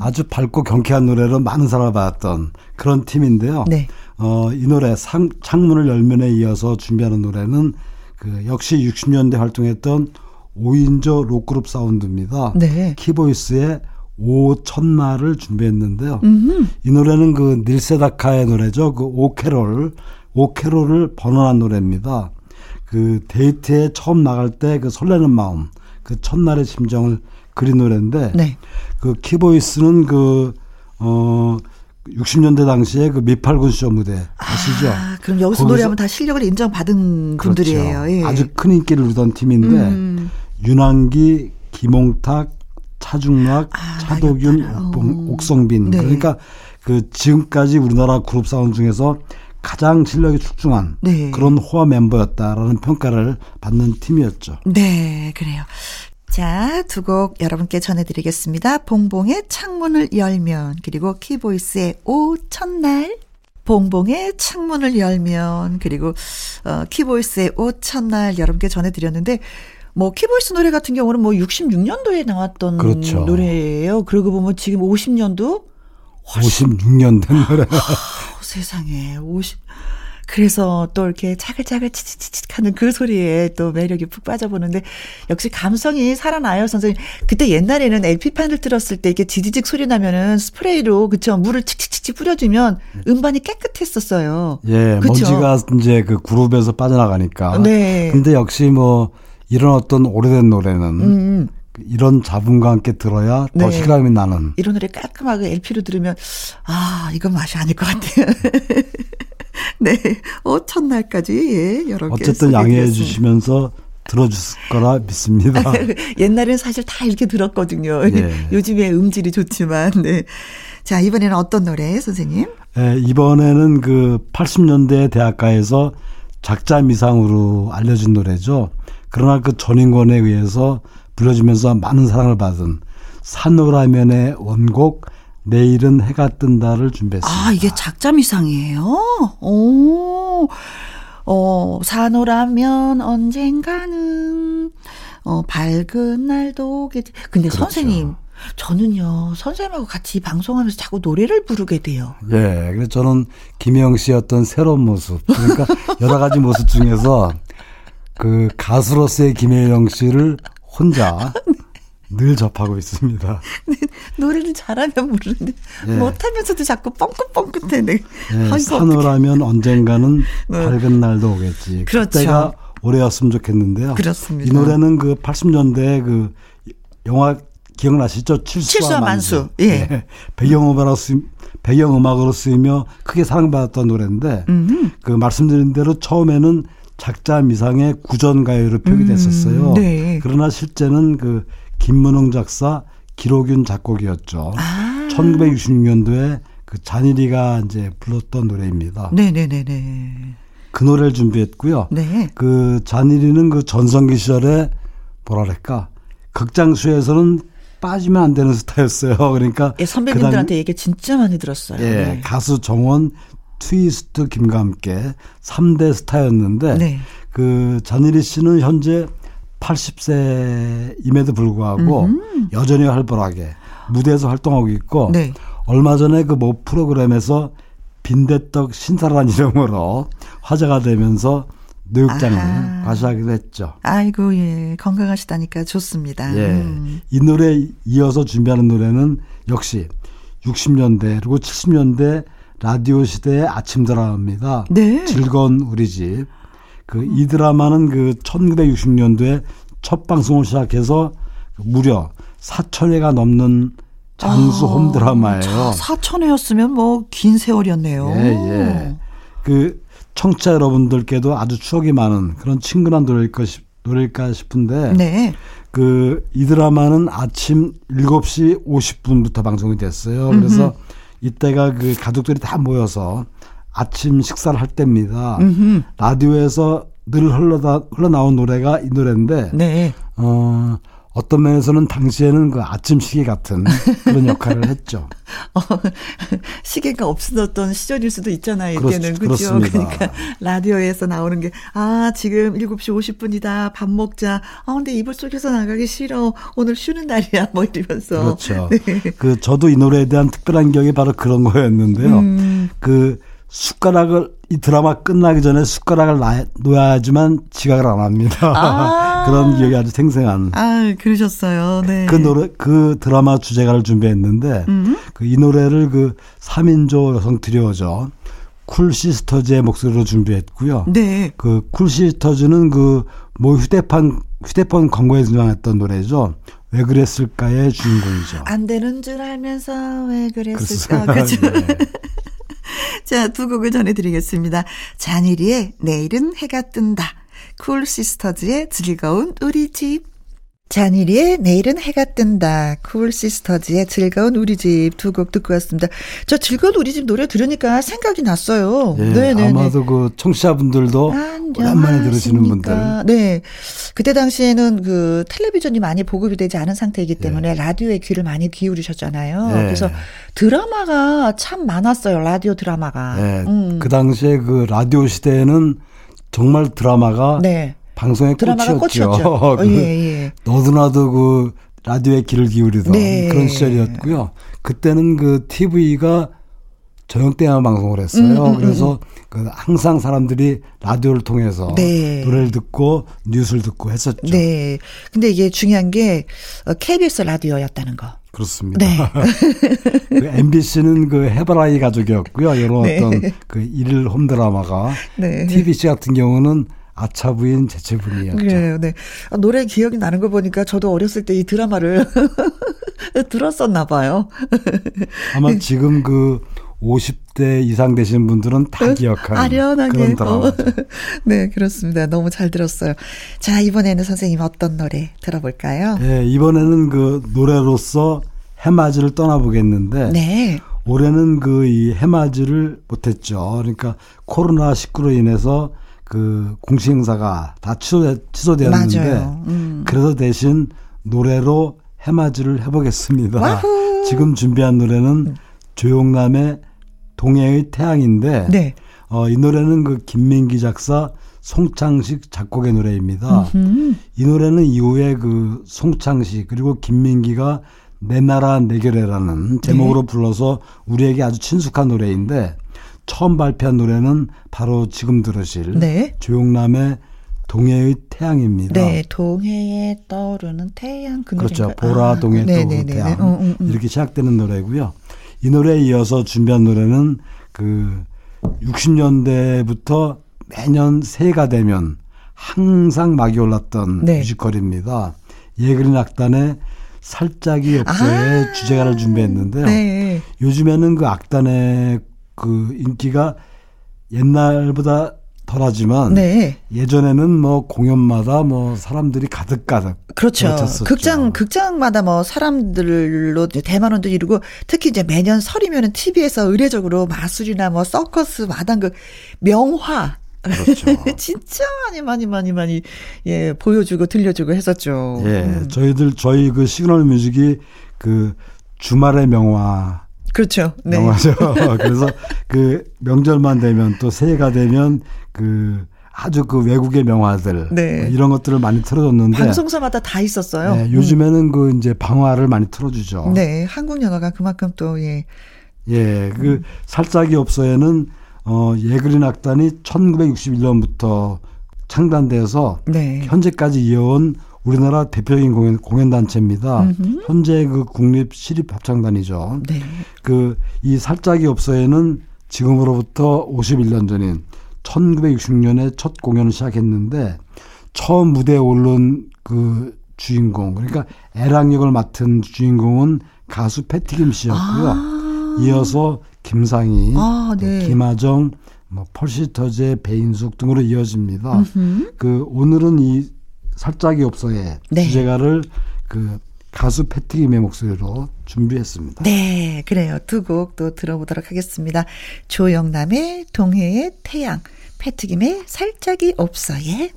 아주 밝고 경쾌한 노래로 많은 사랑을 받았던 그런 팀인데요. 네. 어, 이 노래 상, 창문을 열면에 이어서 준비하는 노래는 그 역시 60년대 활동했던 5인조 록그룹 사운드입니다. 네. 키보이스의 오 천마를 준비했는데요. 이 노래는 그 닐세다카의 노래죠. 그 오케롤, 오케롤을 번안한 노래입니다. 그 데이트에 처음 나갈 때 그 설레는 마음, 그 첫날의 심정을 그린 노래인데 네. 그 키보이스는 그, 어, 60년대 당시에 그 미팔군 쇼 무대 아시죠? 아, 그럼 여기서 노래하면 다 실력을 인정받은 분들이에요. 그렇죠. 예. 아주 큰 인기를 누리던 팀인데 음. 윤한기, 김홍탁, 차중락, 아, 차도균, 어. 옥성빈 네. 그러니까 그 지금까지 우리나라 그룹 사운드 중에서 가장 실력이 출중한 네. 그런 호화 멤버였다라는 평가를 받는 팀이었죠. 네, 그래요. 자, 두 곡 여러분께 전해드리겠습니다. 봉봉의 창문을 열면, 그리고 키보이스의 오 첫날. 봉봉의 창문을 열면, 그리고, 어, 키보이스의 오 첫날 여러분께 전해드렸는데, 뭐, 키보이스 노래 같은 경우는 뭐 66년도에 나왔던 그렇죠. 노래예요. 그러고 보면 지금 50년도? 56년 된 노래. 어, 세상에, 50. 그래서 또 이렇게 차글차글 치치치치 하는 그 소리에 또 매력이 푹 빠져보는데 역시 감성이 살아나요, 선생님. 그때 옛날에는 LP판을 틀었을 때 이렇게 지지직 소리 나면은 스프레이로, 그쵸, 물을 칙칙칙칙 뿌려주면 음반이 깨끗했었어요. 예, 그쵸? 먼지가 이제 그 그룹에서 빠져나가니까. 네. 근데 역시 뭐 이런 어떤 오래된 노래는 음, 이런 자분과 함께 들어야 더 네. 실감이 나는. 이런 노래 깔끔하게 LP로 들으면, 아, 이건 맛이 아닐 것 같아요. 네. 어, 첫날까지, 예, 여러 개. 어쨌든 양해해. 주시면서 들어주실 거라 믿습니다. 옛날엔 사실 다 이렇게 들었거든요. 예. 요즘에 음질이 좋지만, 네. 자, 이번에는 어떤 노래, 선생님? 예, 이번에는 그 80년대 대학가에서 작자 미상으로 알려진 노래죠. 그러나 그 전인권에 의해서 불러주면서 많은 사랑을 받은 산호라면의 원곡 내일은 해가 뜬다를 준비했습니다. 아, 이게 작자미상이에요? 오, 어, 산호라면 언젠가는, 어, 밝은 날도 오겠지. 근데 그렇죠. 선생님, 저는요, 선생님하고 같이 방송하면서 자꾸 노래를 부르게 돼요. 예, 그래서 저는 김영 씨의 어떤 새로운 모습, 그러니까 여러 가지 모습 중에서 그 가수로서의 김혜영 씨를 혼자 늘 접하고 있습니다. 노래를 잘하면 부르는데, 예. 못하면서도 자꾸 뻥긋뻥긋해. 네. 예, 산호라면 언젠가는 네. 밝은 날도 오겠지. 그렇죠. 그때가 올해였으면 좋겠는데요. 그렇습니다. 이 노래는 그 80년대 그 영화 기억나시죠? 칠수와, 칠수와 만수. 예. 배경음악으로 쓰 배경음악으로 쓰이며 크게 사랑받았던 노래인데 음. 그 말씀드린 대로 처음에는 작자 미상의 구전가요로 표기됐었어요. 음, 네. 그러나 실제는 그 김문흥 작사, 기록윤 작곡이었죠. 아. 1966년도에 그 잔일이가 이제 불렀던 노래입니다. 네네네네. 그 노래를 준비했고요. 네. 그 잔일이는 그 전성기 시절에 뭐랄까 극장수에서는 빠지면 안 되는 스타였어요. 그러니까 예, 선배님들한테 얘기 진짜 많이 들었어요. 예, 네. 가수 정원, 트위스트 김과 함께 3대 스타였는데 네. 그 잔일이 씨는 현재 80세임에도 불구하고 여전히 활발하게 무대에서 활동하고 있고 네. 얼마 전에 그모 프로그램에서 빈대떡 신사라는 이름으로 화제가 되면서 아하. 과시하기도 했죠. 아이고, 예. 건강하시다니까 좋습니다. 예. 음. 이 노래 이어서 준비하는 노래는 역시 60년대 그리고 70년대 라디오 시대의 아침 드라마입니다. 네. 즐거운 우리 집. 그 이 드라마는 그 1960년도에 첫 방송을 시작해서 무려 4천 회가 넘는 장수 홈 드라마예요. 사천회였으면 뭐 긴 세월이었네요. 예, 예. 그 청취자 여러분들께도 아주 추억이 많은 그런 친근한 노래일까, 싶, 노래일까 싶은데 네. 그 이 드라마는 아침 7시 50분부터 방송이 됐어요. 그래서 이때가 그 가족들이 다 모여서 아침 식사를 할 때입니다. 라디오에서 늘 흘러다 흘러나온 노래가 이 노래인데 네. 어 어떤 면에서는 당시에는 그 아침 시계 같은 그런 역할을 했죠. 어, 시계가 없었던 시절일 수도 있잖아요. 이때는. 그렇습니다. 그러니까 라디오에서 나오는 게, 아, 지금 7시 50분이다. 밥 먹자. 아, 근데 이불 속에서 나가기 싫어. 오늘 쉬는 날이야. 뭐 이러면서. 그렇죠. 네. 그 저도 이 노래에 대한 특별한 기억이 바로 그런 거였는데요. 음. 그 숟가락을 이 드라마 끝나기 전에 숟가락을 놔- 놓아야지만 지각을 안 합니다. 아. 그런 기억이 아주 생생한. 아, 그러셨어요. 네. 그 노래 그 드라마 주제가를 준비했는데 음. 그이 노래를 그 3인조 여성 트리오죠. 쿨 시스터즈의 목소리로 준비했고요. 네. 그 쿨 시스터즈는 그뭐 휴대폰 휴대폰 광고에 등장했던 노래죠. 왜 그랬을까의 주인공이죠. 안 되는 줄 알면서 왜 그랬을까. 그렇죠. 그렇죠. 네. 자, 두 곡을 전해드리겠습니다. 쟈니 리의 내일은 해가 뜬다. 쿨 시스터즈의 즐거운 우리 집. 쟈니 리의 내일은 해가 뜬다. 쿨 시스터즈의 즐거운 우리 집 두 곡 듣고 왔습니다. 저 즐거운 우리 집 노래 들으니까 생각이 났어요. 예, 네네네. 아마도 그 청취자분들도 오랜만에 들으시는 분들. 네. 그때 당시에는 그 텔레비전이 많이 보급이 되지 않은 상태이기 때문에 라디오에 귀를 많이 기울이셨잖아요. 예. 그래서 드라마가 참 많았어요. 라디오 드라마가. 예, 음. 그 당시에 그 라디오 시대에는 정말 드라마가 네. 방송의 드라마가 꽃이었죠. 꽃이었죠. 어, 그 예, 예. 너도나도 그 라디오에 귀를 기울이던 네. 그런 시절이었고요. 그때는 그 TV가 저녁 때만 방송을 했어요. 음, 음, 그래서 그 항상 사람들이 라디오를 통해서 네. 노래를 듣고 뉴스를 듣고 했었죠. 네. 근데 이게 중요한 게 어, KBS 라디오였다는 거. 그렇습니다. 네. 그 MBC는 그 해바라기 가족이었고요. 이런 네. 어떤 그 일일 홈 드라마가 네. TBC 같은 경우는 아차 부인 제체 부인이었죠. 그래요, 네. 아, 노래 기억이 나는 거 보니까 저도 어렸을 때 이 드라마를 들었었나 봐요. 아마 지금 그 50대 이상 되신 분들은 다 기억하는 아련하게. 그런. 어. 네, 그렇습니다. 너무 잘 들었어요. 자, 이번에는 선생님 어떤 노래 들어볼까요? 예, 이번에는 그 노래로서 해맞이를 떠나보겠는데 네. 올해는 그 이 해맞이를 못했죠. 그러니까 코로나 19로 인해서 그 공식 행사가 다 취소 취소되었는데 맞아요. 음. 그래서 대신 노래로 해맞이를 해보겠습니다. 와후. 지금 준비한 노래는 조용남의 동해의 태양인데 네. 어, 이 노래는 그 김민기 작사 송창식 작곡의 노래입니다. 음. 이 노래는 이후에 그 송창식 그리고 김민기가 내 나라 내결해라는 제목으로 네. 불러서 우리에게 아주 친숙한 노래인데 처음 발표한 노래는 바로 지금 들으실 네. 조용남의 동해의 태양입니다. 네, 동해에 떠오르는 태양 그 그렇죠. 보라 동해 아, 떠오르는 네네네네. 태양 음, 음, 음. 이렇게 시작되는 노래고요. 이 노래에 이어서 준비한 노래는 그 60년대부터 매년 새해가 되면 항상 막이 올랐던 네. 뮤지컬입니다. 예그린 악단의 살짝이 없어의 아. 주제가를 준비했는데요. 네. 요즘에는 그 악단의 그 인기가 옛날보다 덜하지만 네. 예전에는 뭐 공연마다 뭐 사람들이 가득가득 그렇죠. 넘쳤었죠. 극장 극장마다 뭐 사람들로 대만원도 이루고 특히 이제 매년 설이면은 TV에서 의례적으로 마술이나 뭐 서커스 마당극 명화 그렇죠. 진짜 많이 많이 많이 많이 예 보여주고 들려주고 했었죠. 예, 음. 저희들 저희 그 시그널 뮤직이 그 주말의 명화 그렇죠. 네. 명화죠. 그래서 그 명절만 되면 또 새해가 되면 그 아주 그 외국의 명화들 네. 뭐 이런 것들을 많이 틀어줬는데 방송사마다 다 있었어요. 네, 요즘에는 그 이제 방화를 많이 틀어주죠. 음. 네, 한국 영화가 그만큼 또 예. 예, 그 살짝이 없어에는 어 예그린 악단이 1961년부터 창단돼서 네. 현재까지 이어온 우리나라 대표적인 공연, 공연단체입니다. 현재 그 국립 시립합창단이죠. 네. 그이 살짝이 없어에는 지금으로부터 51년 전인 1960년에 첫 공연을 시작했는데 처음 무대에 오른 그 주인공 그러니까 애랑 역을 맡은 주인공은 가수 패티김 씨였고요. 아. 이어서 김상희, 아, 또 네. 김하정, 뭐 펄시터제, 배인숙 등으로 이어집니다. 음흠. 그 오늘은 이 살짝이 없어의 네. 주제가를 그 가수 패티김의 목소리로 준비했습니다. 네, 그래요. 두 곡 또 들어보도록 하겠습니다. 조영남의 동해의 태양, 패티김의 살짜기 옵서예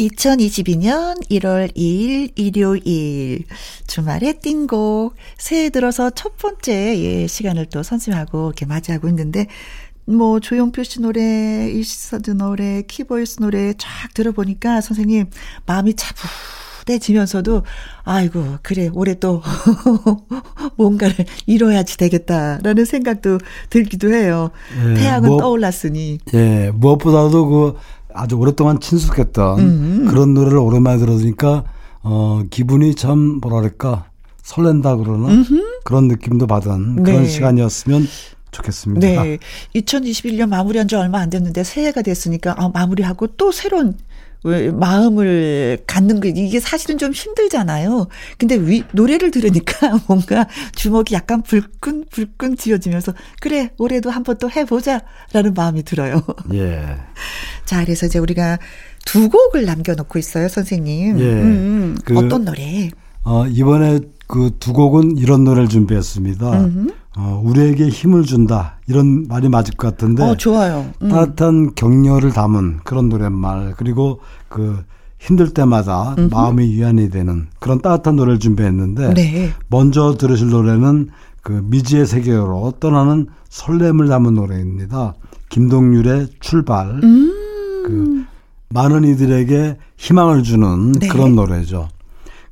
2022년 1월 2일 일요일 주말에 띵곡 새해 들어서 첫 번째 예, 시간을 또 선생님하고 이렇게 맞이하고 있는데 뭐 조용필 씨 노래, 이시스터즈 노래, 키보이스 노래 쫙 들어보니까 선생님 마음이 차분 해지면서도 아이고 그래 올해 또 뭔가를 이뤄야지 되겠다라는 생각도 들기도 해요. 예, 태양은 뭐- 떠올랐으니 예, 무엇보다도 그 아주 오랫동안 친숙했던 음. 그런 노래를 오랜만에 들어주니까 어 기분이 참 뭐랄까 설렌다 그러나 그런 느낌도 받은 그런 네. 시간이었으면 좋겠습니다. 네. 2021년 마무리한 지 얼마 안 됐는데 새해가 됐으니까 아, 마무리하고 또 새로운 왜 마음을 갖는 게 이게 사실은 좀 힘들잖아요. 근데 위, 노래를 들으니까 뭔가 주먹이 약간 불끈 불끈 쥐어지면서 그래 올해도 한번 또 해보자라는 마음이 들어요. 예. 자 그래서 이제 우리가 두 곡을 남겨놓고 있어요, 선생님. 예. 음, 그- 어떤 노래? 어 이번에 그 두 곡은 이런 노래를 준비했습니다. 어 우리에게 힘을 준다 이런 말이 맞을 것 같은데 어 좋아요. 음. 따뜻한 격려를 담은 그런 노랫말 그리고 그 힘들 때마다 마음이 위안이 되는 그런 따뜻한 노래를 준비했는데 네. 먼저 들으실 노래는 그 미지의 세계로 떠나는 설렘을 담은 노래입니다. 김동률의 출발. 음. 그 많은 이들에게 희망을 주는 네. 그런 노래죠.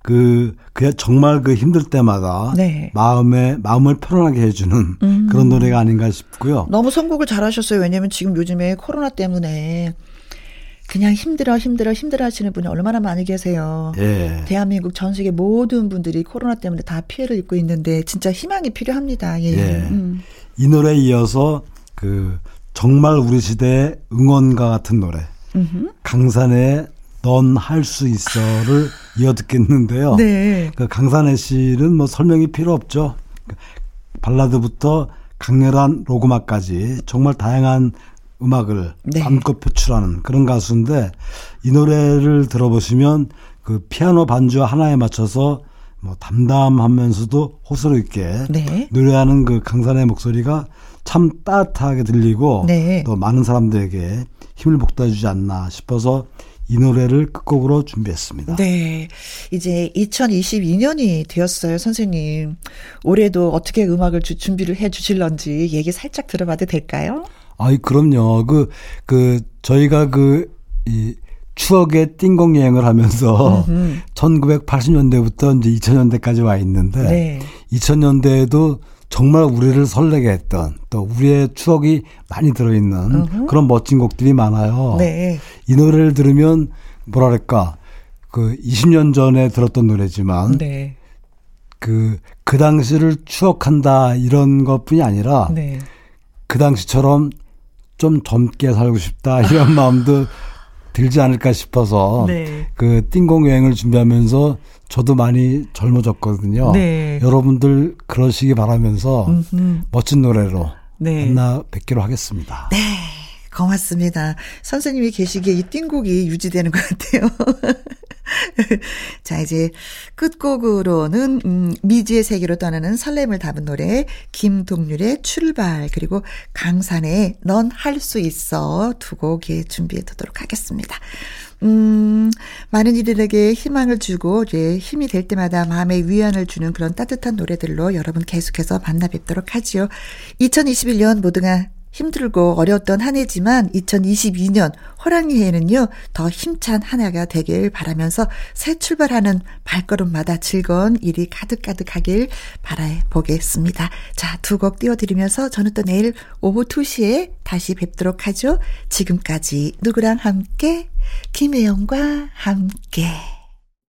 그, 그 정말 그 힘들 때마다 네. 마음에 마음을 편안하게 해주는 음. 그런 노래가 아닌가 싶고요. 너무 선곡을 잘하셨어요. 왜냐면 지금 요즘에 코로나 때문에 그냥 힘들어 힘들어 힘들어 하시는 분이 얼마나 많이 계세요. 예. 대한민국 전 세계 모든 분들이 코로나 때문에 다 피해를 입고 있는데 진짜 희망이 필요합니다. 예. 예. 음. 이 노래에 이어서 그 정말 우리 시대의 응원가 같은 노래. 음흠. 강산의 넌 할 수 있어를 이어 듣겠는데요. 네. 그 강산의 씨는 뭐 설명이 필요 없죠. 그 발라드부터 강렬한 로그마까지 정말 다양한 음악을 네. 마음껏 표출하는 그런 가수인데 이 노래를 들어보시면 그 피아노 반주 하나에 맞춰서 뭐 담담하면서도 호소력 있게 네. 노래하는 그 강산의 목소리가 참 따뜻하게 들리고 네. 또 많은 사람들에게 힘을 북돋아주지 않나 싶어서 이 노래를 끝곡으로 준비했습니다. 네. 이제 2022년이 되었어요, 선생님. 올해도 어떻게 음악을 주, 준비를 해 주실런지 얘기 살짝 들어봐도 될까요? 아이, 그럼요. 그, 그, 저희가 그, 이, 추억의 띵공 여행을 하면서 음흠. 1980년대부터 이제 2000년대까지 와 있는데 네. 2000년대에도 정말 우리를 설레게 했던 또 우리의 추억이 많이 들어있는 음흠. 그런 멋진 곡들이 많아요. 네. 이 노래를 들으면 뭐랄까 그 20년 전에 들었던 노래지만 네. 그, 그 당시를 추억한다 이런 것 뿐이 아니라 네. 그 당시처럼 좀 젊게 살고 싶다 이런 마음도 들지 않을까 싶어서 네. 그 띵공 여행을 준비하면서 저도 많이 젊어졌거든요. 네. 여러분들 그러시기 바라면서 음흠. 멋진 노래로 네. 만나 뵙기로 하겠습니다. 네. 고맙습니다. 선생님이 계시기에 이 띵곡이 유지되는 것 같아요. 자, 이제 끝곡으로는, 음, 미지의 세계로 떠나는 설렘을 담은 노래, 김동률의 출발, 그리고 강산의 넌 할 수 있어 두 곡에 준비해 두도록 하겠습니다. 음, 많은 이들에게 희망을 주고, 이제 힘이 될 때마다 마음에 위안을 주는 그런 따뜻한 노래들로 여러분 계속해서 만나 뵙도록 하지요. 2021년 모두가 힘들고 어려웠던 한 해지만 2022년 호랑이 해는요, 더 힘찬 한 해가 되길 바라면서 새 출발하는 발걸음마다 즐거운 일이 가득가득하길 바라보겠습니다. 자, 두 곡 띄워드리면서 저는 또 내일 오후 2시에 다시 뵙도록 하죠. 지금까지 누구랑 함께? 김혜영과 함께.